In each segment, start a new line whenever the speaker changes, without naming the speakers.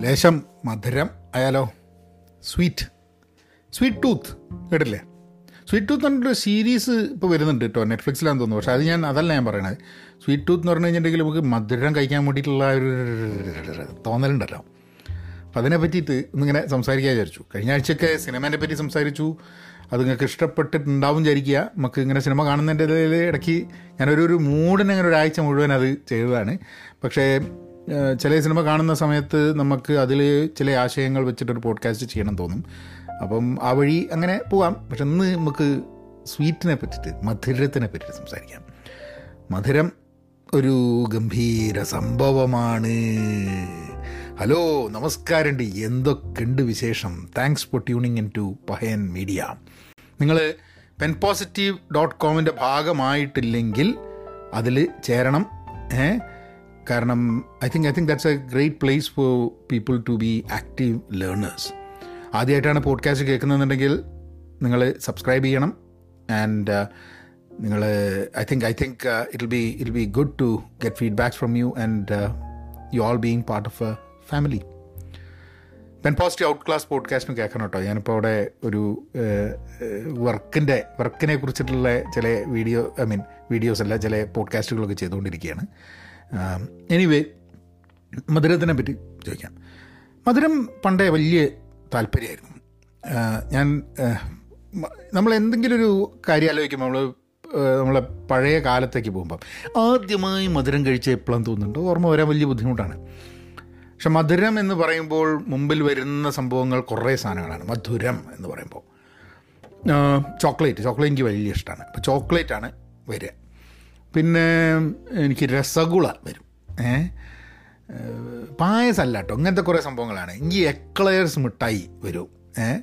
ലേശം മധുരം ആയാലോ സ്വീറ്റ് സ്വീറ്റ് ടൂത്ത് കേട്ടില്ലേ? സ്വീറ്റ് ടൂത്ത് പറഞ്ഞിട്ട് സീരീസ് ഇപ്പോൾ വരുന്നുണ്ട് കേട്ടോ നെറ്റ്ഫ്ലിക്സിലാണെന്ന് തോന്നുന്നു. പക്ഷേ അത് ഞാൻ അതല്ല ഞാൻ പറയണത്. സ്വീറ്റ് ടൂത്ത് എന്ന് പറഞ്ഞു കഴിഞ്ഞിട്ടുണ്ടെങ്കിൽ നമുക്ക് മധുരം കഴിക്കാൻ വേണ്ടിയിട്ടുള്ള ഒരു തോന്നലുണ്ടല്ലോ. അപ്പോൾ അതിനെ പറ്റിയിട്ട് ഇന്നിങ്ങനെ സംസാരിക്കാൻ വിചാരിച്ചു. കഴിഞ്ഞ ആഴ്ചയൊക്കെ സിനിമേനെ പറ്റി സംസാരിച്ചു. അത് നിങ്ങൾക്ക് ഇഷ്ടപ്പെട്ടിട്ടുണ്ടാവും വിചാരിക്കുക. നമുക്ക് ഇങ്ങനെ സിനിമ കാണുന്നതിന്റെ ഇടയ്ക്ക് ഞാനൊരു ഒരു മൂഡിന് അങ്ങനെ ഒരാഴ്ച മുഴുവൻ അത് ചെയ്തതാണ്. പക്ഷേ ചില സിനിമ കാണുന്ന സമയത്ത് നമുക്ക് അതിൽ ചില ആശയങ്ങൾ വെച്ചിട്ടൊരു പോഡ്കാസ്റ്റ് ചെയ്യണം തോന്നും. അപ്പം ആ വഴി അങ്ങനെ പോകാം പക്ഷെ ഇന്ന് നമുക്ക് സ്വീറ്റിനെ പറ്റിയിട്ട് മധുരത്തിനെ പറ്റിയിട്ട് സംസാരിക്കാം. മധുരം ഒരു ഗംഭീര സംഭവമാണ്. ഹലോ നമസ്കാരമുണ്ട്. എന്തൊക്കെയുണ്ട് വിശേഷം? Thanks for tuning in to Pahayan media നിങ്ങൾ പെൻ പോസിറ്റീവ് ഡോട്ട് കോമിന്റെ ഭാഗമായിട്ടില്ലെങ്കിൽ അതിൽ ചേരണം. ഏ കാരണം I think I think that's a great place for people to be active learners ആദ്യമായിട്ടാണ് പോഡ്കാസ്റ്റ് കേൾക്കുന്നതെന്നുണ്ടെങ്കിൽ നിങ്ങൾ സബ്സ്ക്രൈബ് ചെയ്യണം. ആൻഡ് നിങ്ങൾ I think I think it be it be good to get feedbacks from you and you all being part of a family pen positive out class പോഡ്കാസ്റ്റും കേൾക്കണം കേട്ടോ. ഞാനിപ്പോൾ അവിടെ ഒരു വർക്കിന്റെ വർക്കിനെ കുറിച്ചിട്ടുള്ള ചില വീഡിയോ ഐ മീൻ വീഡിയോസ് അല്ല ചില പോഡ്കാസ്റ്റുകളൊക്കെ ചെയ്തുകൊണ്ടിരിക്കുകയാണ്. എനിവേ മധുരത്തിനെ പറ്റി ചോദിക്കാം. മധുരം പണ്ടേ വലിയ താല്പര്യമായിരുന്നു. ഞാൻ നമ്മൾ എന്തെങ്കിലും ഒരു കാര്യം ആലോചിക്കുമ്പോൾ നമ്മൾ നമ്മളെ പഴയ കാലത്തേക്ക് പോകുമ്പം ആദ്യമായി മധുരം കഴിച്ച എപ്പോഴും തോന്നുന്നുണ്ട്? ഓർമ്മ വരാൻ വലിയ ബുദ്ധിമുട്ടാണ്. പക്ഷെ മധുരം എന്ന് പറയുമ്പോൾ മുമ്പിൽ വരുന്ന സംഭവങ്ങൾ കുറേ സാധനങ്ങളാണ്. മധുരം എന്ന് പറയുമ്പോൾ. ചോക്ലേറ്റ്. ചോക്ലേറ്റ് എനിക്ക് വലിയ ഇഷ്ടമാണ്. അപ്പോൾ ചോക്ലേറ്റാണ് വരിക. പിന്നെ എനിക്ക് രസഗുള വരും. ഏ? പായസല്ല കേട്ടോ ഇങ്ങനത്തെ കുറേ സംഭവങ്ങളാണ്. എനിക്ക് എക്ലയേഴ്സ് മിഠായി വരും. ഏ?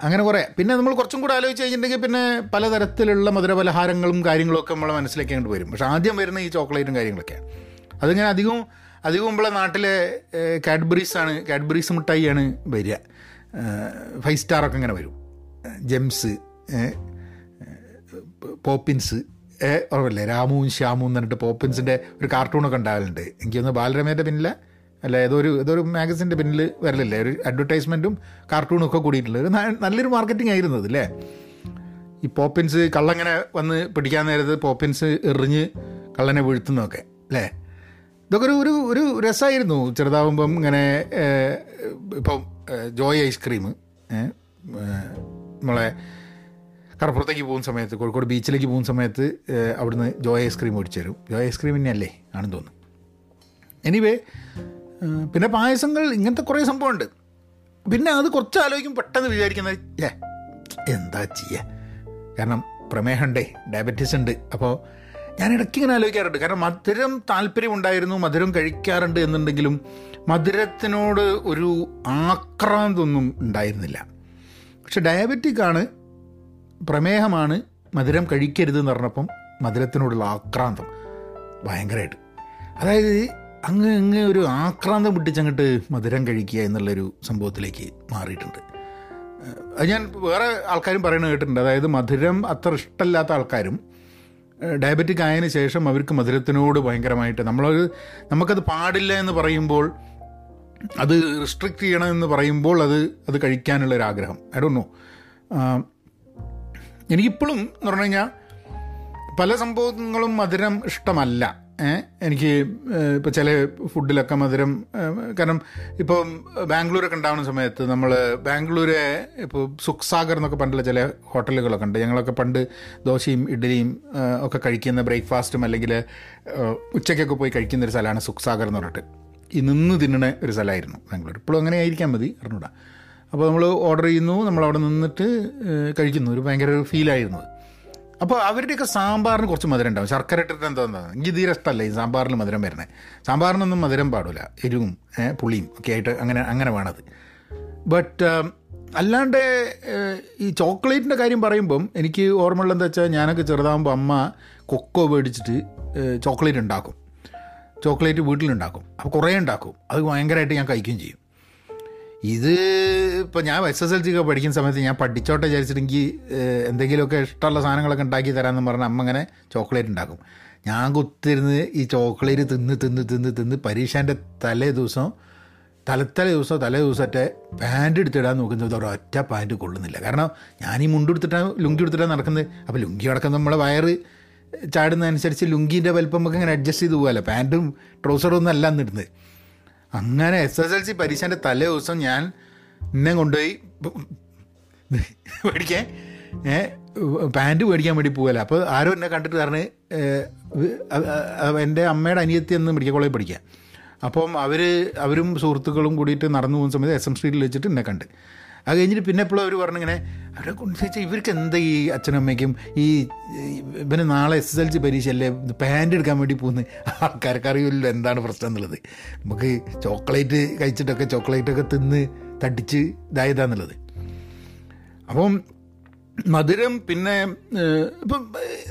അങ്ങനെ കുറേ. പിന്നെ നമ്മൾ കുറച്ചും കൂടെ ആലോചിച്ച് കഴിഞ്ഞിട്ടുണ്ടെങ്കിൽ പിന്നെ പലതരത്തിലുള്ള മധുരപലഹാരങ്ങളും കാര്യങ്ങളൊക്കെ നമ്മളെ മനസ്സിലേക്ക് അങ്ങോട്ട് വരും. പക്ഷേ ആദ്യം വരുന്ന ഈ ചോക്ലേറ്റും കാര്യങ്ങളൊക്കെയാണ്. അതിങ്ങനെ അധികവും അധികവും നമ്മളെ നാട്ടിലെ കാഡ്ബറീസ് ആണ് കാഡ്ബറീസ് മിഠായിയാണ് വരിക. ഫൈവ് സ്റ്റാറൊക്കെ ഇങ്ങനെ വരും. ജെംസ് പോപ്പിൻസ് ഏ ഓർമ്മല്ലേ രാമുവും ശ്യാമും എന്ന് പറഞ്ഞിട്ട് പോപ്പിൻസിന്റെ ഒരു കാർട്ടൂണൊക്കെ ഉണ്ടാവലുണ്ട്. എനിക്കൊന്ന് ബാലരമേന്റെ പിന്നിലെ അല്ല ഏതോ ഒരു ഏതോ ഒരു മാഗസിന്റെ പിന്നിൽ വരലില്ലേ? ഒരു അഡ്വർടൈസ്മെന്റും കാർട്ടൂണും ഒക്കെ കൂടിയിട്ടുള്ള ഒരു നല്ലൊരു മാർക്കറ്റിംഗ് ആയിരുന്നു അല്ലേ ഈ പോപ്പിൻസ് കള്ളങ്ങനെ വന്ന് പിടിക്കാൻ നേരത്ത് പോപ്പിൻസ് എറിഞ്ഞ് കള്ളനെ വീഴ്ത്തുന്നതൊക്കെ അല്ലേ ഇതൊക്കെ ഒരു ഒരു ഒരു രസമായിരുന്നു ചെറുതാവുമ്പം ഇങ്ങനെ ഇപ്പം ജോയ് ഐസ്ക്രീം നമ്മളെ കടപ്പുറത്തേക്ക് പോകുന്ന സമയത്ത് കോഴിക്കോട് ബീച്ചിലേക്ക് പോകുന്ന സമയത്ത് അവിടുന്ന് ജോയ് ഐസ്ക്രീം മേടിച്ചു തരും ജോയ് ഐസ്ക്രീം തന്നെ അല്ലേ ആണെന്ന് തോന്നുന്നു. എനിവേ പിന്നെ പായസങ്ങൾ ഇങ്ങനത്തെ കുറേ സംഭവമുണ്ട്. പിന്നെ അത് കുറച്ച് ആലോചിക്കും പെട്ടെന്ന് വിചാരിക്കുന്നത് ഏ എന്താ ചെയ്യുക കാരണം പ്രമേഹമുണ്ടേ ഡയബറ്റീസ് ഉണ്ട്. അപ്പോൾ ഞാൻ ഇടയ്ക്ക് ഇങ്ങനെ ആലോചിക്കാറുണ്ട്. കാരണം മധുരം താല്പര്യമുണ്ടായിരുന്നു മധുരം കഴിക്കാറുണ്ട് എന്നുണ്ടെങ്കിലും മധുരത്തിനോട് ഒരു ആക്രാന്തൊന്നും ഉണ്ടായിരുന്നില്ല. പക്ഷെ ഡയബറ്റിക് ആണ് പ്രമേഹമാണ് മധുരം കഴിക്കരുത് എന്ന് പറഞ്ഞപ്പം മധുരത്തിനോടുള്ള ആക്രാന്തം. ഭയങ്കരമായിട്ട് അതായത് അങ്ങ് അങ്ങ് ഒരു ആക്രാന്തം പിടിച്ചങ്ങോട്ട് മധുരം കഴിക്കുക എന്നുള്ളൊരു സംഭവത്തിലേക്ക് മാറിയിട്ടുണ്ട്. അത് ഞാൻ വേറെ ആൾക്കാരും പറയുന്നത് കേട്ടിട്ടുണ്ട്. അതായത് മധുരം അത്ര ഇഷ്ടമല്ലാത്ത ആൾക്കാരും ഡയബറ്റിക് ആയതിന് ശേഷം അവർക്ക് മധുരത്തിനോട് ഭയങ്കരമായിട്ട് നമ്മളൊരു നമുക്കത് പാടില്ല എന്ന് പറയുമ്പോൾ അത് റിസ്ട്രിക്റ്റ് ചെയ്യണമെന്ന് പറയുമ്പോൾ അത് അത് കഴിക്കാനുള്ളൊരാഗ്രഹം ഐ ഡോണ്ട് നോ എനിക്കിപ്പോഴും എന്ന് പറഞ്ഞു കഴിഞ്ഞാൽ പല സംഭവങ്ങളും മധുരം ഇഷ്ടമല്ല? എനിക്ക് ഇപ്പോൾ ചില ഫുഡിലൊക്കെ മധുരം കാരണം ഇപ്പോൾ ബാംഗ്ലൂരൊക്കെ ഉണ്ടാവുന്ന സമയത്ത് നമ്മൾ ബാംഗ്ലൂരെ ഇപ്പോൾ സുഖ്സാഗർ എന്നൊക്കെ പണ്ടുള്ള ചില ഹോട്ടലുകളൊക്കെ ഉണ്ട്. ഞങ്ങളൊക്കെ പണ്ട് ദോശയും ഇഡ്ഡലിയും ഒക്കെ കഴിക്കുന്ന ബ്രേക്ക്ഫാസ്റ്റും അല്ലെങ്കിൽ ഉച്ചയ്ക്കൊക്കെ പോയി കഴിക്കുന്ന ഒരു സ്ഥലമാണ് സുഖ്സാഗർ എന്ന് പറഞ്ഞിട്ട്. ഈ നിന്ന് തിന്നണ ഒരു സ്ഥലമായിരുന്നു ബാംഗ്ലൂർ. ഇപ്പോഴും അങ്ങനെ ആയിരിക്കാൻ മതി അറിഞ്ഞൂടാ. അപ്പോൾ നമ്മൾ ഓർഡർ ചെയ്യുന്നു നമ്മൾ അവിടെ നിന്നിട്ട് കഴിക്കുന്നു. ഒരു ഭയങ്കര ഒരു ഫീലായിരുന്നു. അപ്പോൾ അവരുടെയൊക്കെ സാമ്പാറിന് കുറച്ച് മധുരം ഉണ്ടാവും. ശർക്കര ഇട്ടിട്ട് എന്താ എനിക്ക് തീരെ ഇഷ്ടമല്ല ഈ സാമ്പാറിൽ മധുരം വരുന്നത് സാമ്പാറിനൊന്നും മധുരം പാടില്ല. എരിവും പുളിയും ഒക്കെ ആയിട്ട് അങ്ങനെ അങ്ങനെ വേണത്. ബട്ട് അല്ലാണ്ട് ഈ ചോക്ലേറ്റിന്റെ കാര്യം പറയുമ്പം എനിക്ക് ഓർമ്മ എന്താ വെച്ചാൽ ഞാനൊക്കെ ചെറുതാകുമ്പോൾ അമ്മ കൊക്കോ മേടിച്ചിട്ട് ചോക്ലേറ്റ് ഉണ്ടാക്കും. ചോക്ലേറ്റ് വീട്ടിലുണ്ടാക്കും. അപ്പോൾ കുറേ ഉണ്ടാക്കും. അത് ഭയങ്കരമായിട്ട് ഞാൻ കഴിക്കുകയും ചെയ്യും. ഇത് ഇപ്പോൾ ഞാൻ എസ് എസ് എൽ സി ഒക്കെ പഠിക്കുന്ന സമയത്ത് ഞാൻ പഠിച്ചോട്ടെ വിചാരിച്ചിട്ടെങ്കിൽ എന്തെങ്കിലുമൊക്കെ ഇഷ്ടമുള്ള സാധനങ്ങളൊക്കെ ഉണ്ടാക്കി തരാമെന്ന് പറഞ്ഞാൽ അമ്മ അങ്ങനെ ചോക്ലേറ്റ് ഉണ്ടാക്കും. ഞാൻ കുത്തിരുന്ന് ഈ ചോക്ലേറ്റ് തിന്ന് തിന്ന് തിന്ന് തിന്ന് പരീക്ഷേന്റെ തലേ ദിവസം തലത്തലേ ദിവസം തലേ ദിവസത്തെ പാന്റ് എടുത്തിടാൻ നോക്കുന്നത് ഒരൊറ്റ പാന്റ് കൊള്ളുന്നില്ല. കാരണം ഞാൻ ഈ മുണ്ട് എടുത്തിട്ടാണ് ലുങ്കി എടുത്തിട്ടാണ് നടക്കുന്നത്. അപ്പോൾ ലുങ്കി അടക്കം നമ്മളെ വയറ് ചാടുന്നതനുസരിച്ച് ലുങ്കീന്റെ വലിപ്പം നമുക്ക് ഇങ്ങനെ അഡ്ജസ്റ്റ് ചെയ്ത് പോകാമല്ലോ പാന്റും ട്രൗസറും ഒന്നും അല്ല ഇടുന്നത്. അങ്ങനെ എസ് എസ് എൽ സി പരീക്ഷേന്റെ തലേ ദിവസം ഞാൻ എന്നെ കൊണ്ടുപോയി മേടിക്കാൻ. ഏ പാന്റ് മേടിക്കാൻ വേണ്ടി പോകല അപ്പോൾ ആരോ എന്നെ കണ്ടിട്ട് പറഞ്ഞ് എന്റെ അമ്മയുടെ അനിയത്തി എന്ന് മെഡിക്കൽ കോളേജിൽ പഠിക്കാം അപ്പം അവർ അവരും സുഹൃത്തുക്കളും കൂടിയിട്ട് നടന്നു പോകുന്ന സമയത്ത് എസ് എം സ്ട്രീറ്റിൽ വെച്ചിട്ട് എന്നെ കണ്ട്. അത് കഴിഞ്ഞിട്ട് പിന്നെ എപ്പോഴും അവർ പറഞ്ഞിങ്ങനെ അവരെ കൊണ്ട് ഇവർക്ക് എന്താ ഈ അച്ഛനും അമ്മയ്ക്കും ഈ ഇവന് നാളെ എസ് എസ് എൽ സി പരീക്ഷയല്ലേ പാന്റ് എടുക്കാൻ വേണ്ടി പോകുന്നത് ആൾക്കാർക്ക് അറിയില്ലല്ലോ എന്താണ് പ്രശ്നം എന്നുള്ളത്. നമുക്ക് ചോക്ലേറ്റ് കഴിച്ചിട്ടൊക്കെ ചോക്ലേറ്റൊക്കെ തിന്ന് തടിച്ച് ഇതായതാന്നുള്ളത് അപ്പം മധുരം പിന്നെ ഇപ്പം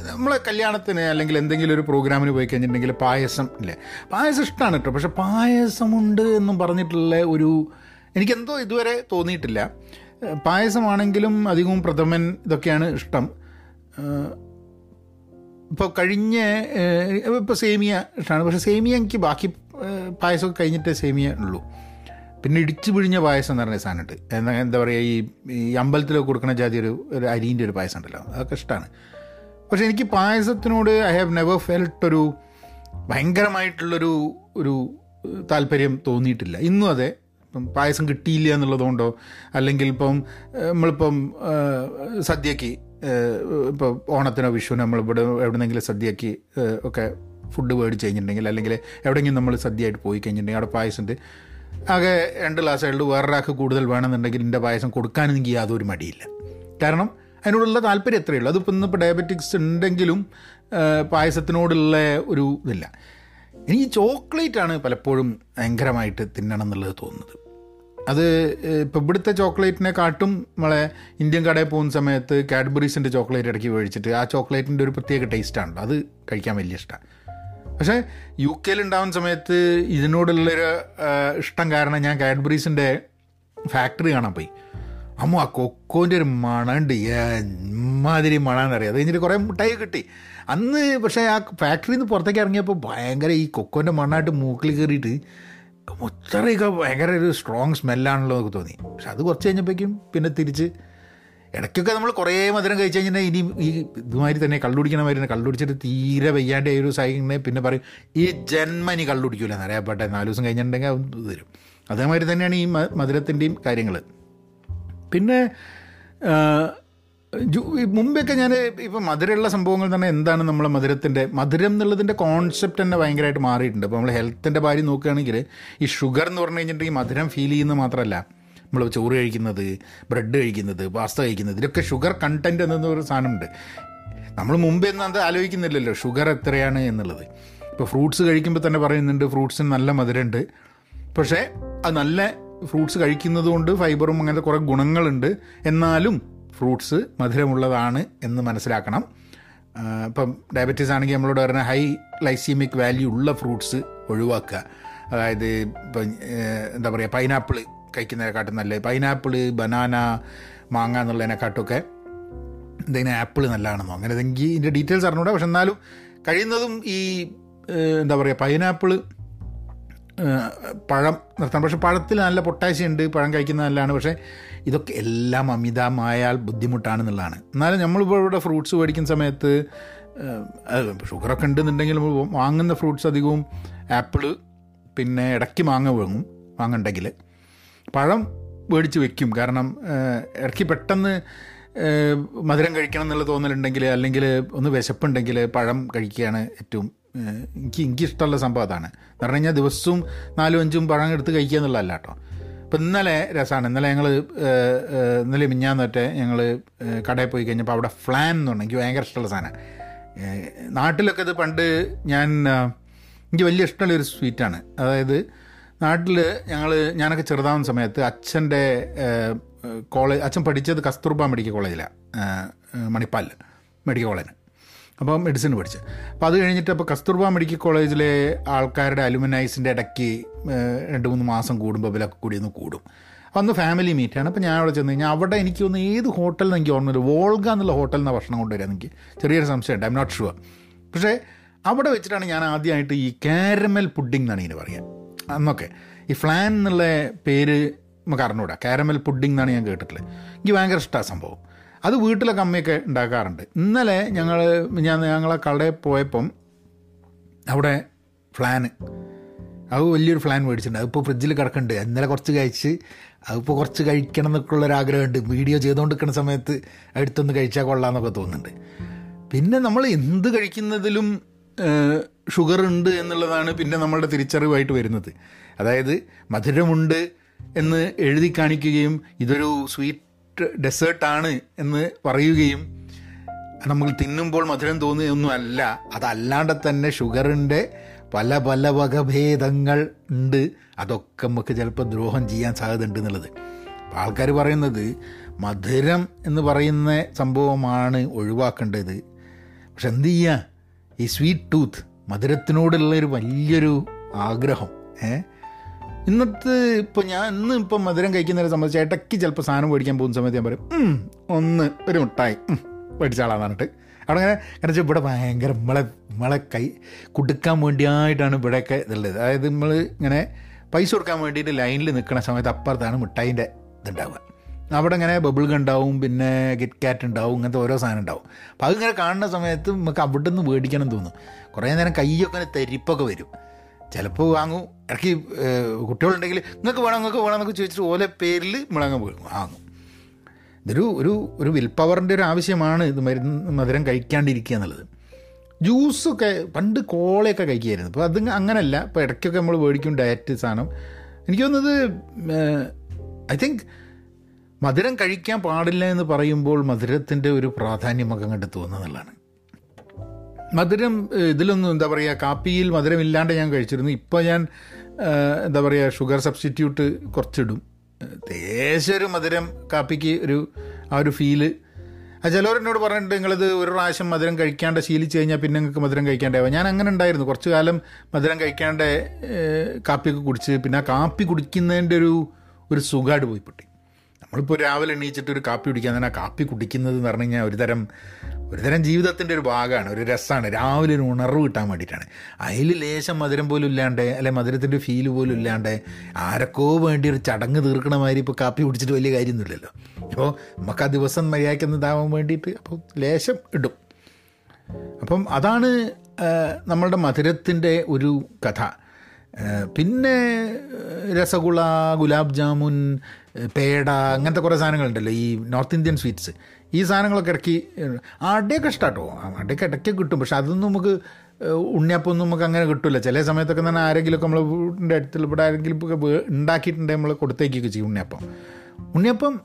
നമ്മളെ കല്യാണത്തിന് അല്ലെങ്കിൽ എന്തെങ്കിലും ഒരു പ്രോഗ്രാമിന് പോയി കഴിഞ്ഞിട്ടുണ്ടെങ്കിൽ പായസം ഇല്ലേ? പായസം ഇഷ്ടമാണ് കേട്ടോ. പക്ഷെ പായസമുണ്ട് എന്നും പറഞ്ഞിട്ടുള്ള ഒരു എനിക്കെന്തോ ഇതുവരെ തോന്നിയിട്ടില്ല. പായസമാണെങ്കിലും അധികവും പ്രഥമൻ ഇതൊക്കെയാണ് ഇഷ്ടം. ഇപ്പോൾ കഴിഞ്ഞ ഇപ്പോൾ സേമിയ ഇഷ്ടമാണ്. പക്ഷേ സേമിയ എനിക്ക് ബാക്കി പായസമൊക്കെ കഴിഞ്ഞിട്ടേ സേമിയ ഉള്ളൂ. പിന്നെ ഇടിച്ചു പിഴിഞ്ഞ പായസം എന്ന് പറഞ്ഞ സാധനമുണ്ട്. എന്താ എന്താ പറയുക ഈ ഈ അമ്പലത്തിലൊക്കെ കൊടുക്കുന്ന ജാതി ഒരു ഒരു അരീന്റെ ഒരു പായസം ഉണ്ടല്ലോ. അതൊക്കെ ഇഷ്ടമാണ്. പക്ഷെ എനിക്ക് പായസത്തിനോട് ഐ ഹാവ് നെവർ ഫെൽട്ട് ഒരു ഭയങ്കരമായിട്ടുള്ളൊരു ഒരു താല്പര്യം തോന്നിയിട്ടില്ല. ഇന്നും അതെ. പായസം കിട്ടിയില്ല എന്നുള്ളതുകൊണ്ടോ? അല്ലെങ്കിൽ ഇപ്പം നമ്മളിപ്പം സദ്യക്ക് ഇപ്പോൾ ഓണത്തിനോ വിഷുവിനോ നമ്മളിവിടെ എവിടെന്നെങ്കിലും സദ്യക്ക് ഒക്കെ ഫുഡ് മേടിച്ച് കഴിഞ്ഞിട്ടുണ്ടെങ്കിൽ അല്ലെങ്കിൽ എവിടെയെങ്കിലും നമ്മൾ സദ്യയായിട്ട് പോയി കഴിഞ്ഞിട്ടുണ്ടെങ്കിൽ അവിടെ പായസമുണ്ട് ആകെ രണ്ട് ഗ്ലാസ് ആയിട്ട് വേറൊരാൾക്ക് കൂടുതൽ വേണമെന്നുണ്ടെങ്കിൽ എന്റെ പായസം കൊടുക്കാനെങ്കിൽ യാതൊരു മടിയില്ല. കാരണം അതിനോടുള്ള താല്പര്യം എത്രയേ ഉള്ളൂ. അതിപ്പോൾ ഇന്നിപ്പോൾ ഡയബറ്റിക്സ് ഉണ്ടെങ്കിലും പായസത്തിനോടുള്ള ഒരു ഇതില്ല. എനിക്ക് ചോക്ലേറ്റ് ആണ് പലപ്പോഴും ഭയങ്കരമായിട്ട് തിന്നണം എന്നുള്ളത് തോന്നുന്നത്. അത് ഇപ്പോൾ ഇവിടുത്തെ ചോക്ലേറ്റിനെ കാട്ടും നമ്മളെ ഇന്ത്യൻ കടയിൽ പോകുന്ന സമയത്ത് കാഡ്ബറീസിന്റെ ചോക്ലേറ്റ് ഇടയ്ക്ക് മേടിച്ചിട്ട് ആ ചോക്ലേറ്റിന്റെ ഒരു പ്രത്യേക ടേസ്റ്റാണല്ലോ അത് കഴിക്കാൻ വലിയ ഇഷ്ടമാണ് പക്ഷേ യു കെയിൽ ഉണ്ടാവുന്ന സമയത്ത് ഇതിനോടുള്ളൊരു ഇഷ്ടം കാരണം ഞാൻ കാഡ്ബറീസിന്റെ ഫാക്ടറി കാണാൻ പോയി. അമ്മ ആ കൊക്കോന്റെ ഒരു മണമുണ്ട് എമ്മാതിരി മണമെന്നറിയാം അത് കഴിഞ്ഞിട്ട് കുറേ മുട്ടായി കിട്ടി. അന്ന് പക്ഷേ ആ ഫാക്ടറിയിൽ നിന്ന് പുറത്തേക്ക് ഇറങ്ങിയപ്പോൾ ഭയങ്കര ഈ കൊക്കോന്റെ മണ്ണായിട്ട് മൂക്കിൽ കയറിയിട്ട് മുച്ചറിയൊക്കെ ഭയങ്കര ഒരു സ്ട്രോങ് സ്മെല്ലാണല്ലോ എന്നൊക്കെ തോന്നി. പക്ഷെ അത് കുറച്ച് കഴിഞ്ഞപ്പോഴേക്കും പിന്നെ തിരിച്ച് ഇടയ്ക്കൊക്കെ നമ്മൾ കുറേ മധുരം കഴിച്ച് കഴിഞ്ഞാൽ ഇനി ഈ ഇതുമാതിരി തന്നെ കള്ളുടിക്കണ മാതിരി തന്നെ കള്ളുടിച്ചിട്ട് തീരെ വയ്യാണ്ട് ഒരു സൈക്കിളിനെ പിന്നെ പറയും ഈ ജന്മ ജന്മനി കള്ളുടിക്കൂല എന്നറിയപ്പെട്ടെ നാല് ദിവസം കഴിഞ്ഞിട്ടുണ്ടെങ്കിൽ അത് തരും. അതേമാതിരി തന്നെയാണ് ഈ മധുരത്തിന്റെയും കാര്യങ്ങൾ പിന്നെ മുമ്പൊക്കെ ഞാൻ ഇപ്പം മധുരമുള്ള സംഭവങ്ങൾ തന്നെ എന്താണ് നമ്മളെ മധുരത്തിന്റെ മധുരം എന്നുള്ളതിന്റെ കോൺസെപ്റ്റ് തന്നെ ഭയങ്കരമായിട്ട് മാറിയിട്ടുണ്ട്. അപ്പോൾ നമ്മൾ ഹെൽത്തിന്റെ കാര്യം നോക്കുകയാണെങ്കിൽ ഈ ഷുഗർ എന്ന് പറഞ്ഞു കഴിഞ്ഞിട്ടുണ്ടെങ്കിൽ മധുരം ഫീൽ ചെയ്യുന്നത് മാത്രമല്ല. നമ്മൾ ചോറ് കഴിക്കുന്നത് ബ്രെഡ് കഴിക്കുന്നത് പാസ്ത കഴിക്കുന്നത് ഇതിലൊക്കെ ഷുഗർ കണ്ടന്റ് എന്നൊരു സാധനമുണ്ട്. നമ്മൾ മുമ്പേ ഒന്നും അത് ആലോചിക്കുന്നില്ലല്ലോ ഷുഗർ എത്രയാണ് എന്നുള്ളത്. ഇപ്പോൾ ഫ്രൂട്ട്സ് കഴിക്കുമ്പോൾ തന്നെ പറയുന്നുണ്ട് ഫ്രൂട്ട്സിന് നല്ല മധുരമുണ്ട്. പക്ഷേ അത് നല്ല ഫ്രൂട്ട്സ് കഴിക്കുന്നത് കൊണ്ട് ഫൈബറും അങ്ങനത്തെ കുറേ ഗുണങ്ങളുണ്ട്. എന്നാലും ഫ്രൂട്ട്സ് മധുരമുള്ളതാണ് എന്ന് മനസ്സിലാക്കണം. ഇപ്പം ഡയബറ്റീസ് ആണെങ്കിൽ നമ്മളോട് പറഞ്ഞ ഹൈ ലൈസീമിക് വാല്യൂ ഉള്ള ഫ്രൂട്ട്സ് ഒഴിവാക്കുക. അതായത് ഇപ്പം എന്താ പറയുക പൈനാപ്പിൾ കഴിക്കുന്നതിനെക്കാട്ടും നല്ലത്. പൈനാപ്പിൾ ബനാന മാങ്ങ എന്നുള്ളതിനെക്കാട്ടൊക്കെ എന്തെങ്കിലും ആപ്പിൾ നല്ലതാണെന്നോ? അങ്ങനെ ഇതെങ്കിൽ ഇതിന്റെ ഡീറ്റെയിൽസ് അറിഞ്ഞൂടാ. പക്ഷെ എന്നാലും കഴിയുന്നതും ഈ എന്താ പറയുക പൈനാപ്പിൾ പഴം നിർത്തണം പക്ഷേ പഴത്തിൽ നല്ല പൊട്ടാഷ്യം ഉണ്ട് പഴം കഴിക്കുന്നത് നല്ലതാണ്. പക്ഷേ ഇതൊക്കെ എല്ലാം അമിതമായാൽ ബുദ്ധിമുട്ടാണെന്നുള്ളതാണ്. എന്നാലും നമ്മളിപ്പോൾ ഇവിടെ ഫ്രൂട്ട്സ് മേടിക്കുന്ന സമയത്ത് ഷുഗറൊക്കെ ഉണ്ടെന്നുണ്ടെങ്കിൽ വാങ്ങുന്ന ഫ്രൂട്ട്സ് അധികവും ആപ്പിൾ പിന്നെ ഇടയ്ക്ക് മാങ്ങ വാങ്ങും വാങ്ങണ്ടെങ്കിൽ. പഴം മേടിച്ച് വെക്കും. കാരണം ഇടയ്ക്ക് പെട്ടെന്ന് മധുരം കഴിക്കണം എന്നുള്ള തോന്നലുണ്ടെങ്കിൽ അല്ലെങ്കിൽ ഒന്ന് വിശപ്പുണ്ടെങ്കിൽ പഴം കഴിക്കുകയാണ് ഏറ്റവും എനിക്ക് എനിക്ക് ഇഷ്ടമുള്ള സംഭവം അതാണ്. എന്ന് പറഞ്ഞു കഴിഞ്ഞാൽ ദിവസവും നാലും അഞ്ചും പഴം എടുത്ത് കഴിക്കുക എന്നുള്ളതല്ല കേട്ടോ. അപ്പം ഇന്നലെ രസമാണ്. ഇന്നലെ ഞങ്ങൾ ഇന്നലെ മിഞ്ഞാന്നൊറ്റെ ഞങ്ങൾ കടയിൽ പോയി കഴിഞ്ഞപ്പോൾ അവിടെ ഫ്ലാൻ എന്ന് പറഞ്ഞു എനിക്ക് ഭയങ്കര ഇഷ്ടമുള്ള സാധനമാണ് നാട്ടിലൊക്കെ ഇത് പണ്ട് ഞാൻ എനിക്ക് വലിയ ഇഷ്ടമുള്ള ഒരു സ്വീറ്റാണ് അതായത് നാട്ടിൽ ഞങ്ങൾ ഞാനൊക്കെ ചെറുതാവുന്ന സമയത്ത് അച്ഛന്റെ കോളേജ് അച്ഛൻ പഠിച്ചത് കസ്തൂർബ മെഡിക്കൽ കോളേജിലാണ് മണിപ്പാലിൽ മെഡിക്കൽ കോളേജിന്. അപ്പോൾ മെഡിസിൻ പഠിച്ച്. അപ്പോൾ അത് കഴിഞ്ഞിട്ട് അപ്പോൾ കസ്തൂർബ മെഡിക്കൽ കോളേജിലെ ആൾക്കാരുടെ അലുമിനൈസിന്റെ ഇടയ്ക്ക് രണ്ട് മൂന്ന് മാസം കൂടുമ്പോൾ ഇവരൊക്കെ കൂടി ഒന്ന് കൂടും. അന്ന് ഫാമിലി മീറ്റാണ് അപ്പോൾ ഞാൻ അവിടെ ചെന്ന് കഴിഞ്ഞാൽ അവിടെ എനിക്ക് ഒന്ന് ഏത് ഹോട്ടലിൽ എനിക്ക് ഓർമ്മയില്ല വോൾഗ എന്നുള്ള ഹോട്ടലിൽ നിന്ന് ഭക്ഷണം കൊണ്ടുവരാൻ എനിക്ക്. ചെറിയൊരു സംശയമുണ്ട്. ഐ എം നോട്ട് ഷുവർ പക്ഷേ അവിടെ വെച്ചിട്ടാണ് ഞാൻ ആദ്യമായിട്ട് ഈ കാരമൽ പുഡിംഗ് എന്നാണ് ഇതിന് പറയുക അന്നൊക്കെ. ഈ ഫ്ലാൻ എന്നുള്ള പേര് നമുക്ക് അറിഞ്ഞുകൂടാ. കാരമൽ പുഡിംഗ് എന്നാണ് ഞാൻ കേട്ടിട്ടുള്ളത്. എനിക്ക് ഭയങ്കര ഇഷ്ടമാണ് സംഭവം. അത് വീട്ടിലൊക്കെ അമ്മയൊക്കെ ഉണ്ടാക്കാറുണ്ട്. ഇന്നലെ ഞങ്ങൾ ഞാൻ ഞങ്ങളെ കടയിൽ പോയപ്പം അവിടെ ഫ്ലാന് അത് വലിയൊരു ഫ്ലാൻ മേടിച്ചിട്ടുണ്ട്. അതിപ്പോൾ ഫ്രിഡ്ജിൽ കിടക്കുന്നുണ്ട് ഇന്നലെ കുറച്ച് കഴിച്ച് അതിപ്പോൾ കുറച്ച് കഴിക്കണം എന്നൊക്കെ ഉള്ളൊരാഗ്രഹമുണ്ട് വീഡിയോ ചെയ്തുകൊണ്ടിരിക്കുന്ന സമയത്ത് അടുത്തൊന്ന് കഴിച്ചാൽ കൊള്ളാമെന്നൊക്കെ തോന്നുന്നുണ്ട്. പിന്നെ നമ്മൾ എന്ത് കഴിക്കുന്നതിലും ഷുഗർ ഉണ്ട് എന്നുള്ളതാണ് പിന്നെ നമ്മളുടെ തിരിച്ചറിവായിട്ട് വരുന്നത്. അതായത് മധുരമുണ്ട് എന്ന് എഴുതി കാണിക്കുകയും ഇതൊരു സ്വീറ്റ് ഡെസേർട്ടാണ് എന്ന് പറയുകയും നമ്മൾ തിന്നുമ്പോൾ മധുരം തോന്നുകയൊന്നും അല്ല അതല്ലാണ്ട് തന്നെ ഷുഗറിന്റെ പല പല വകഭേദങ്ങൾ ഉണ്ട്. അതൊക്കെ നമുക്ക് ചിലപ്പോൾ ദ്രോഹം ചെയ്യാൻ സാധ്യത ഉണ്ട് എന്നുള്ളത്. അപ്പോൾ ആൾക്കാർ പറയുന്നത് മധുരം എന്ന് പറയുന്ന സംഭവമാണ് ഒഴിവാക്കേണ്ടത്. പക്ഷെ എന്ത് ചെയ്യുക? ഈ സ്വീറ്റ് ടൂത്ത് മധുരത്തിനോടുള്ള ഒരു വലിയൊരു ആഗ്രഹം ഏ ഇന്നത്തെ ഇപ്പോൾ ഞാൻ ഇന്ന് ഇപ്പം മധുരം കഴിക്കുന്നതിനെ സംബന്ധിച്ച് ഇടയ്ക്ക് ചിലപ്പോൾ സാധനം മേടിക്കാൻ പോകുന്ന സമയത്ത് ഞാൻ പറയും ഒന്ന് ഒരു മുട്ടായി മേടിച്ചാളാന്ന് പറഞ്ഞിട്ട്. അവിടെ അങ്ങനെ കാരണം വെച്ചാൽ ഇവിടെ ഭയങ്കര നമ്മളെ നമ്മളെ കൈ കൊടുക്കാൻ വേണ്ടിയായിട്ടാണ് ഇവിടെയൊക്കെ ഇതുള്ളത്. അതായത് നമ്മൾ ഇങ്ങനെ പൈസ കൊടുക്കാൻ വേണ്ടിയിട്ട് ലൈനിൽ നിൽക്കുന്ന സമയത്ത് അപ്പുറത്താണ് മിഠായിന്റെ ഇതുണ്ടാവുക. അവിടെ ഇങ്ങനെ ബബിൾ ഉണ്ടാവും പിന്നെ ഗിറ്റ് കാറ്റ് ഉണ്ടാവും ഇങ്ങനത്തെ ഓരോ സാധനം ഉണ്ടാവും. അപ്പോൾ അതിങ്ങനെ കാണുന്ന സമയത്ത് നമുക്ക് അവിടെ നിന്ന് മേടിക്കണം തോന്നും. കുറേ നേരം കൈയൊക്കെ തെരിപ്പൊക്കെ വരും. ചിലപ്പോൾ വാങ്ങും. ഇടയ്ക്ക് കുട്ടികളുണ്ടെങ്കിൽ നിങ്ങൾക്ക് വേണം നിങ്ങൾക്ക് വേണം എന്നൊക്കെ ചോദിച്ചിട്ട് ഓലെ പേരിൽ മുളങ്ങ വാങ്ങും ഇതൊരു ഒരു ഒരു വിൽ പവറിന്റെ ഒരു ആവശ്യമാണ് ഇത് മരുന്ന് മധുരം കഴിക്കാണ്ടിരിക്കുക എന്നുള്ളത്. ജ്യൂസൊക്കെ പണ്ട് കോളയൊക്കെ കഴിക്കുമായിരുന്നു അപ്പോൾ അത് അങ്ങനല്ല. ഇപ്പോൾ ഇടയ്ക്കൊക്കെ നമ്മൾ മേടിക്കും ഡയറ്റ് സാധനം. എനിക്ക് തോന്നുന്നത് ഐ തിങ്ക് മധുരം കഴിക്കാൻ പാടില്ല എന്ന് പറയുമ്പോൾ മധുരത്തിന്റെ ഒരു പ്രാധാന്യം നമുക്ക് അങ്ങോട്ട് തോന്നുന്നുള്ളതാണ് മധുരം ഇതിലൊന്നും എന്താ പറയുക കാപ്പിയിൽ മധുരം ഇല്ലാണ്ട് ഞാൻ കഴിച്ചിരുന്നു. ഇപ്പോൾ ഞാൻ എന്താ പറയുക ഷുഗർ സബ്സ്റ്റിറ്റ്യൂട്ട് കുറച്ചിടും. ദേശം ഒരു മധുരം കാപ്പിക്ക് ഒരു ആ ഒരു ഫീൽ. ആ ചിലവരെന്നോട് പറഞ്ഞിട്ടുണ്ട് നിങ്ങളിത് ഒരു പ്രാവശ്യം മധുരം കഴിക്കാണ്ട് ശീലിച്ച് കഴിഞ്ഞാൽ പിന്നെ നിങ്ങൾക്ക് മധുരം കഴിക്കാണ്ടാവുക ഞാൻ അങ്ങനെ ഉണ്ടായിരുന്നു. കുറച്ച് കാലം മധുരം കഴിക്കാണ്ട് കാപ്പിയൊക്കെ കുടിച്ച് പിന്നെ ആ കാപ്പി കുടിക്കുന്നതിന്റെ ഒരു ഒരു സുഖമായിട്ട് പോയി പൊട്ടി. നമ്മളിപ്പോൾ രാവിലെ എണീച്ചിട്ട് ഒരു കാപ്പി കുടിക്കാൻ തന്നെ ആ കാപ്പി കുടിക്കുന്നത് എന്ന് പറഞ്ഞു കഴിഞ്ഞാൽ ഒരു തരം ഒരു തരം ജീവിതത്തിന്റെ ഒരു ഭാഗമാണ് ഒരു രസമാണ്. രാവിലെ ഒരു ഉണർവ് കിട്ടാൻ വേണ്ടിയിട്ടാണ്. അതിൽ ലേശം മധുരം പോലും ഇല്ലാണ്ട് അല്ലെ മധുരത്തിന്റെ ഫീൽ പോലും ഇല്ലാണ്ട് ആരൊക്കോ വേണ്ടി ഒരു ചടങ്ങ് തീർക്കണ മാതിരി ഇപ്പോൾ കാപ്പി കുടിച്ചിട്ട് വലിയ കാര്യമൊന്നുമില്ലല്ലോ. അപ്പോൾ നമുക്ക് ആ ദിവസം മര്യാദയ്ക്ക് ഇതാവാൻ വേണ്ടിയിട്ട് അപ്പോൾ ലേശം ഇടും. അപ്പം അതാണ് നമ്മളുടെ മധുരത്തിന്റെ ഒരു കഥ. പിന്നെ രസഗുള ഗുലാബ് ജാമുൻ പേട അങ്ങനത്തെ കുറേ സാധനങ്ങളുണ്ടല്ലോ ഈ നോർത്ത് ഇന്ത്യൻ സ്വീറ്റ്സ്. ഈ സാധനങ്ങളൊക്കെ ഇറക്കി അടയൊക്കെ ഇഷ്ടാട്ടോ. അടയൊക്കെ ഇടയ്ക്ക് കിട്ടും. പക്ഷെ അതൊന്നും നമുക്ക് ഉണ്ണിയപ്പം നമുക്ക് അങ്ങനെ കിട്ടില്ല ചില സമയത്തൊക്കെ തന്നെ ആരെങ്കിലുമൊക്കെ നമ്മൾ വീടിന്റെ അടുത്തുള്ള ഇവിടെ ആരെങ്കിലും ഒക്കെ ഉണ്ടാക്കിയിട്ടുണ്ടെങ്കിൽ നമ്മൾ കൊടുത്തേക്കൊക്കെ ചെയ്യും ഉണ്ണിയപ്പം. ഉണ്ണിയപ്പം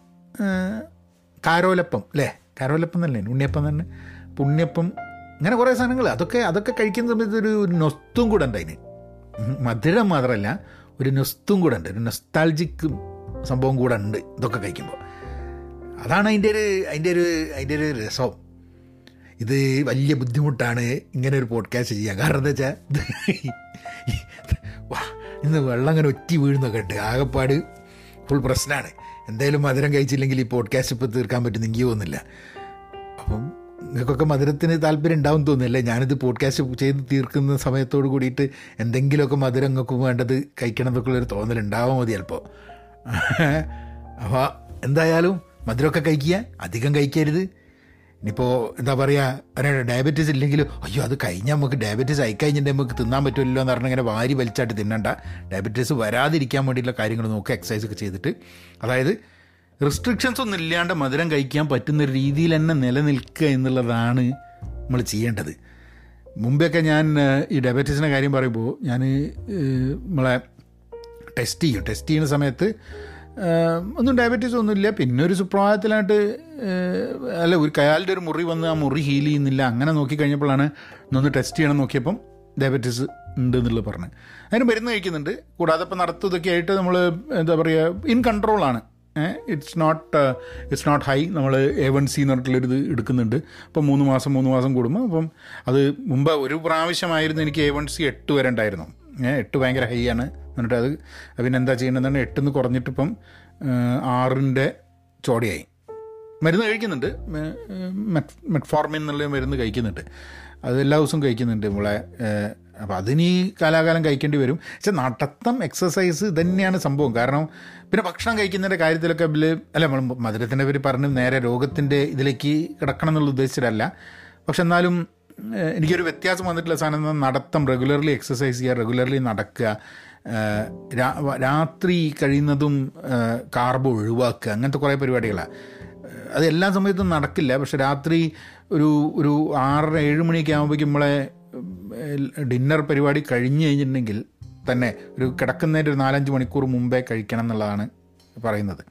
കാരോലപ്പം അല്ലേ? കാരോലപ്പം തന്നെ ഉണ്ണിയപ്പം തന്നെ. പുണ്യപ്പം അങ്ങനെ കുറേ സാധനങ്ങൾ. അതൊക്കെ അതൊക്കെ കഴിക്കുന്ന സമയത്ത് ഒരു ഒരു നൊസ്തും കൂടെ ഉണ്ട് അതിന്. മധുരം മാത്രമല്ല ഒരു നൊസ്തും കൂടെ ഉണ്ട്. ഒരു നൊസ്താൾജിക്കും സംഭവം കൂടെ ഉണ്ട് ഇതൊക്കെ കഴിക്കുമ്പോൾ. അതാണ് അതിന്റെ ഒരു അതിന്റെ ഒരു അതിന്റെ ഒരു രസം. ഇത് വലിയ ബുദ്ധിമുട്ടാണ് ഇങ്ങനെ ഒരു പോഡ്കാസ്റ്റ് ചെയ്യാൻ. കാരണം എന്താ വെച്ചാൽ ഇന്ന് വെള്ളം അങ്ങനെ ഒറ്റി വീഴുന്നൊക്കെ ഉണ്ട്. ആകെപ്പാട് ഫുൾ പ്രശ്നമാണ് എന്തായാലും മധുരം കഴിച്ചില്ലെങ്കിൽ ഈ പോഡ്കാസ്റ്റ് ഇപ്പോൾ തീർക്കാൻ പറ്റുന്ന എനിക്ക് തോന്നുന്നില്ല. അപ്പം നിങ്ങൾക്കൊക്കെ മധുരത്തിന് താല്പര്യം ഉണ്ടാവും തോന്നുന്നില്ലേ. ഞാനിത് പോഡ്കാസ്റ്റ് ചെയ്ത് തീർക്കുന്ന സമയത്തോട് കൂടിയിട്ട് എന്തെങ്കിലുമൊക്കെ മധുരം നിങ്ങൾക്ക് വേണ്ടത് കഴിക്കണം എന്നൊക്കെ ഉള്ളൊരു തോന്നലുണ്ടാവാൻ മതി ചിലപ്പോൾ അപ്പോൾ എന്തായാലും മധുരമൊക്കെ കഴിക്കുക? അധികം കഴിക്കരുത്. ഇനിയിപ്പോൾ എന്താ പറയുക ഡയബറ്റീസ് ഇല്ലെങ്കിലും അയ്യോ അത് കഴിഞ്ഞാൽ നമുക്ക് ഡയബറ്റീസ് ആയിക്കഴിഞ്ഞിട്ട് നമുക്ക് തിന്നാൻ പറ്റുമല്ലോ എന്ന് പറഞ്ഞാൽ ഇങ്ങനെ വാരി വലിച്ചായിട്ട് തിന്നണ്ട. ഡയബറ്റീസ് വരാതിരിക്കാൻ വേണ്ടിയിട്ടുള്ള കാര്യങ്ങൾ നോക്കുക എക്സസൈസ് ഒക്കെ ചെയ്തിട്ട്. അതായത് റെസ്ട്രിക്ഷൻസ് ഒന്നും ഇല്ലാണ്ട് മധുരം കഴിക്കാൻ പറ്റുന്ന രീതിയിൽ തന്നെ നിലനിൽക്കുക എന്നുള്ളതാണ് നമ്മൾ ചെയ്യേണ്ടത്. മുമ്പെയൊക്കെ ഞാൻ ഈ ഡയബറ്റീസിന്റെ കാര്യം പറയുമ്പോൾ ഞാൻ നമ്മളെ ടെസ്റ്റ് ചെയ്യും. ടെസ്റ്റ് ചെയ്യുന്ന സമയത്ത് ഒന്നും ഡയബറ്റീസ് ഒന്നുമില്ല പിന്നെ ഒരു സുപ്രഭാതത്തിലായിട്ട് അല്ല ഒരു കയാലിന്റെ ഒരു മുറി വന്ന് ആ മുറി ഹീൽ ചെയ്യുന്നില്ല അങ്ങനെ നോക്കി കഴിഞ്ഞപ്പോഴാണ് ഒന്ന് ടെസ്റ്റ് ചെയ്യണം നോക്കിയപ്പം ഡയബറ്റീസ് ഉണ്ട് എന്നുള്ളത് പറഞ്ഞ്. അതിന് മരുന്ന് കഴിക്കുന്നുണ്ട്. കൂടാതെ ഇപ്പം നടത്തും ഇതൊക്കെ ആയിട്ട് നമ്മൾ എന്താ പറയുക in കൺട്രോളാണ് it's not it's not high നമ്മൾ എ വൺ സി എന്ന് പറഞ്ഞിട്ടുള്ളൊരു ഇത് എടുക്കുന്നുണ്ട്. അപ്പം മൂന്ന് മാസം മൂന്ന് മാസം കൂടുമ്പോൾ അപ്പം അത് മുമ്പ് ഒരു പ്രാവശ്യമായിരുന്നു എനിക്ക് എ വൺ സി എട്ട് വരെ ഉണ്ടായിരുന്നു. എട്ട് ഭയങ്കര ഹൈ ആണ്. എന്നിട്ട് അത് പിന്നെ എന്താ ചെയ്യേണ്ടതെന്ന് എട്ടിന്ന് കുറഞ്ഞിട്ട് ഇപ്പം ആറിന്റെ ചോടിയായി. മരുന്ന് കഴിക്കുന്നുണ്ട്. മെറ്റ് മെറ്റ്ഫോർമിൻ എന്നുള്ള മരുന്ന് കഴിക്കുന്നുണ്ട്. അത് എല്ലാ ദിവസവും കഴിക്കുന്നുണ്ട് നമ്മളെ അപ്പോൾ അതിന് കാലാകാലം കഴിക്കേണ്ടി വരും. പക്ഷെ നടത്തം എക്സസൈസ് തന്നെയാണ് സംഭവം. കാരണം പിന്നെ ഭക്ഷണം കഴിക്കുന്നതിന്റെ കാര്യത്തിലൊക്കെ ഇതിൽ അല്ല നമ്മൾ മധുരത്തിന്റെ പേര് പറഞ്ഞ് നേരെ രോഗത്തിന്റെ ഇതിലേക്ക് കിടക്കണം എന്നുള്ള ഉദ്ദേശിച്ചിട്ടല്ല പക്ഷെ എന്നാലും എനിക്കൊരു വ്യത്യാസം വന്നിട്ടില്ല സാധനം നടത്തം റെഗുലർലി എക്സസൈസ് ചെയ്യുക റെഗുലർലി നടക്കുക. രാത്രി കഴിയുന്നതും കാർബ് ഒഴിവാക്കുക അങ്ങനത്തെ കുറേ പരിപാടികളാണ് അത് എല്ലാ സമയത്തും നടക്കില്ല. പക്ഷെ രാത്രി ഒരു ഒരു ആറര ഏഴ് മണിയൊക്കെ ആകുമ്പോഴേക്കും നമ്മളെ ഡിന്നർ പരിപാടി കഴിഞ്ഞ് കഴിഞ്ഞിട്ടുണ്ടെങ്കിൽ തന്നെ ഒരു കിടക്കുന്നതിന്റെ ഒരു നാലഞ്ച് മണിക്കൂർ മുമ്പേ കഴിക്കണം എന്നുള്ളതാണ് പറയുന്നത്.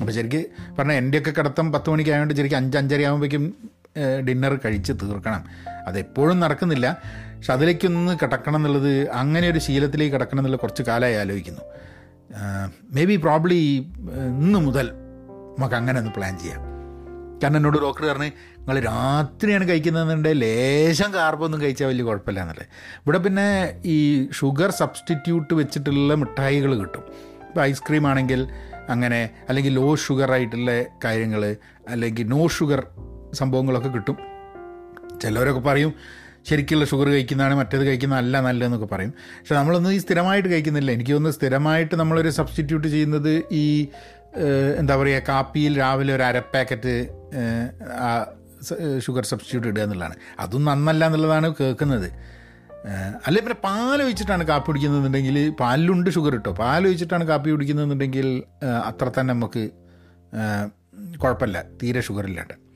അപ്പോൾ ശരിക്ക് പറഞ്ഞാൽ എന്റെയൊക്കെ കിടത്തം പത്ത് മണിക്ക് ആയതുകൊണ്ട് ശരിക്കും അഞ്ച് അഞ്ചര ആകുമ്പോഴേക്കും ഡിന്നർ കഴിച്ച് തീർക്കണം. അതെപ്പോഴും നടക്കുന്നില്ല. പക്ഷെ അതിലേക്കൊന്ന് കിടക്കണം എന്നുള്ളത് അങ്ങനെ ഒരു ശീലത്തിലേക്ക് കിടക്കണം എന്നുള്ള കുറച്ച് കാലമായി ആലോചിക്കുന്നു. മേ ബി പ്രോബ്ലി ഇന്ന് മുതൽ നമുക്ക് അങ്ങനെ ഒന്ന് പ്ലാൻ ചെയ്യാം. കാരണം എന്നോട് ഡോക്ടർ പറഞ്ഞ് നിങ്ങൾ രാത്രിയാണ് കഴിക്കുന്നതെന്നുണ്ടെങ്കിൽ ലേശം കാർബൊന്നും കഴിച്ചാൽ വലിയ കുഴപ്പമില്ല എന്നല്ലേ ഇവിടെ പിന്നെ ഈ ഷുഗർ സബ്സ്റ്റിറ്റ്യൂട്ട് വെച്ചിട്ടുള്ള മിഠായികൾ കിട്ടും. ഇപ്പോൾ ഐസ്ക്രീം ആണെങ്കിൽ അങ്ങനെ അല്ലെങ്കിൽ ലോ ഷുഗർ ആയിട്ടുള്ള കാര്യങ്ങൾ അല്ലെങ്കിൽ നോ ഷുഗർ സംഭവങ്ങളൊക്കെ കിട്ടും. ചിലവരൊക്കെ പറയും ശരിക്കുള്ള ഷുഗർ കഴിക്കുന്നതാണ് മറ്റേത് കഴിക്കുന്ന അല്ല നല്ലതെന്നൊക്കെ പറയും. പക്ഷെ നമ്മളൊന്നും ഈ സ്ഥിരമായിട്ട് കഴിക്കുന്നില്ല. എനിക്ക് തോന്നുന്നു സ്ഥിരമായിട്ട് നമ്മളൊരു സബ്സ്റ്റിറ്റ്യൂട്ട് ചെയ്യുന്നത് ഈ എന്താ പറയുക കാപ്പിയിൽ രാവിലെ ഒരു അര പാക്കറ്റ് ഷുഗർ സബ്സ്റ്റിറ്റ്യൂട്ട് ഇടുക എന്നുള്ളതാണ്. അതും നന്നല്ല എന്നുള്ളതാണ് കേൾക്കുന്നത്. അല്ലെ പിന്നെ പാൽ ഒഴിച്ചിട്ടാണ് കാപ്പി കുടിക്കുന്നതെന്നുണ്ടെങ്കിൽ പാലിലുണ്ട് ഷുഗർ കിട്ടും പാൽ ഒഴിച്ചിട്ടാണ് കാപ്പി കുടിക്കുന്നതെന്നുണ്ടെങ്കിൽ അത്ര തന്നെ നമുക്ക് കുഴപ്പമില്ല. തീരെ ഷുഗർ ഇല്ലാണ്ട്.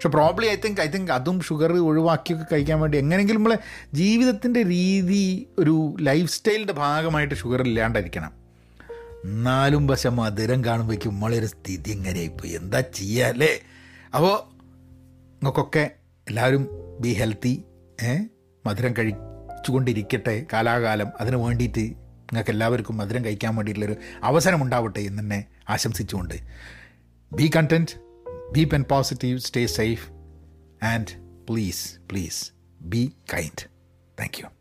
പക്ഷെ probably I think I think അതും ഷുഗർ ഒഴിവാക്കിയൊക്കെ കഴിക്കാൻ വേണ്ടി എങ്ങനെയെങ്കിലും നമ്മളെ ജീവിതത്തിന്റെ രീതി ഒരു ലൈഫ് സ്റ്റൈലിന്റെ ഭാഗമായിട്ട് ഷുഗർ ഇല്ലാണ്ടിരിക്കണം. എന്നാലും പക്ഷെ മധുരം കാണുമ്പോഴേക്കും നമ്മളൊരു സ്ഥിതി എങ്ങനെയായിപ്പോയി എന്താ ചെയ്യുക അല്ലേ? അപ്പോൾ നിങ്ങൾക്കൊക്കെ എല്ലാവരും ബി ഹെൽത്തി ഏ? മധുരം കഴിച്ചുകൊണ്ടിരിക്കട്ടെ കാലാകാലം. അതിന് വേണ്ടിയിട്ട് നിങ്ങൾക്ക് എല്ലാവർക്കും മധുരം കഴിക്കാൻ വേണ്ടിയിട്ടുള്ളൊരു അവസരം ഉണ്ടാവട്ടെ എന്ന് തന്നെ ആശംസിച്ചുകൊണ്ട്. Be content deep and positive, stay safe, and please, please be kind. Thank you.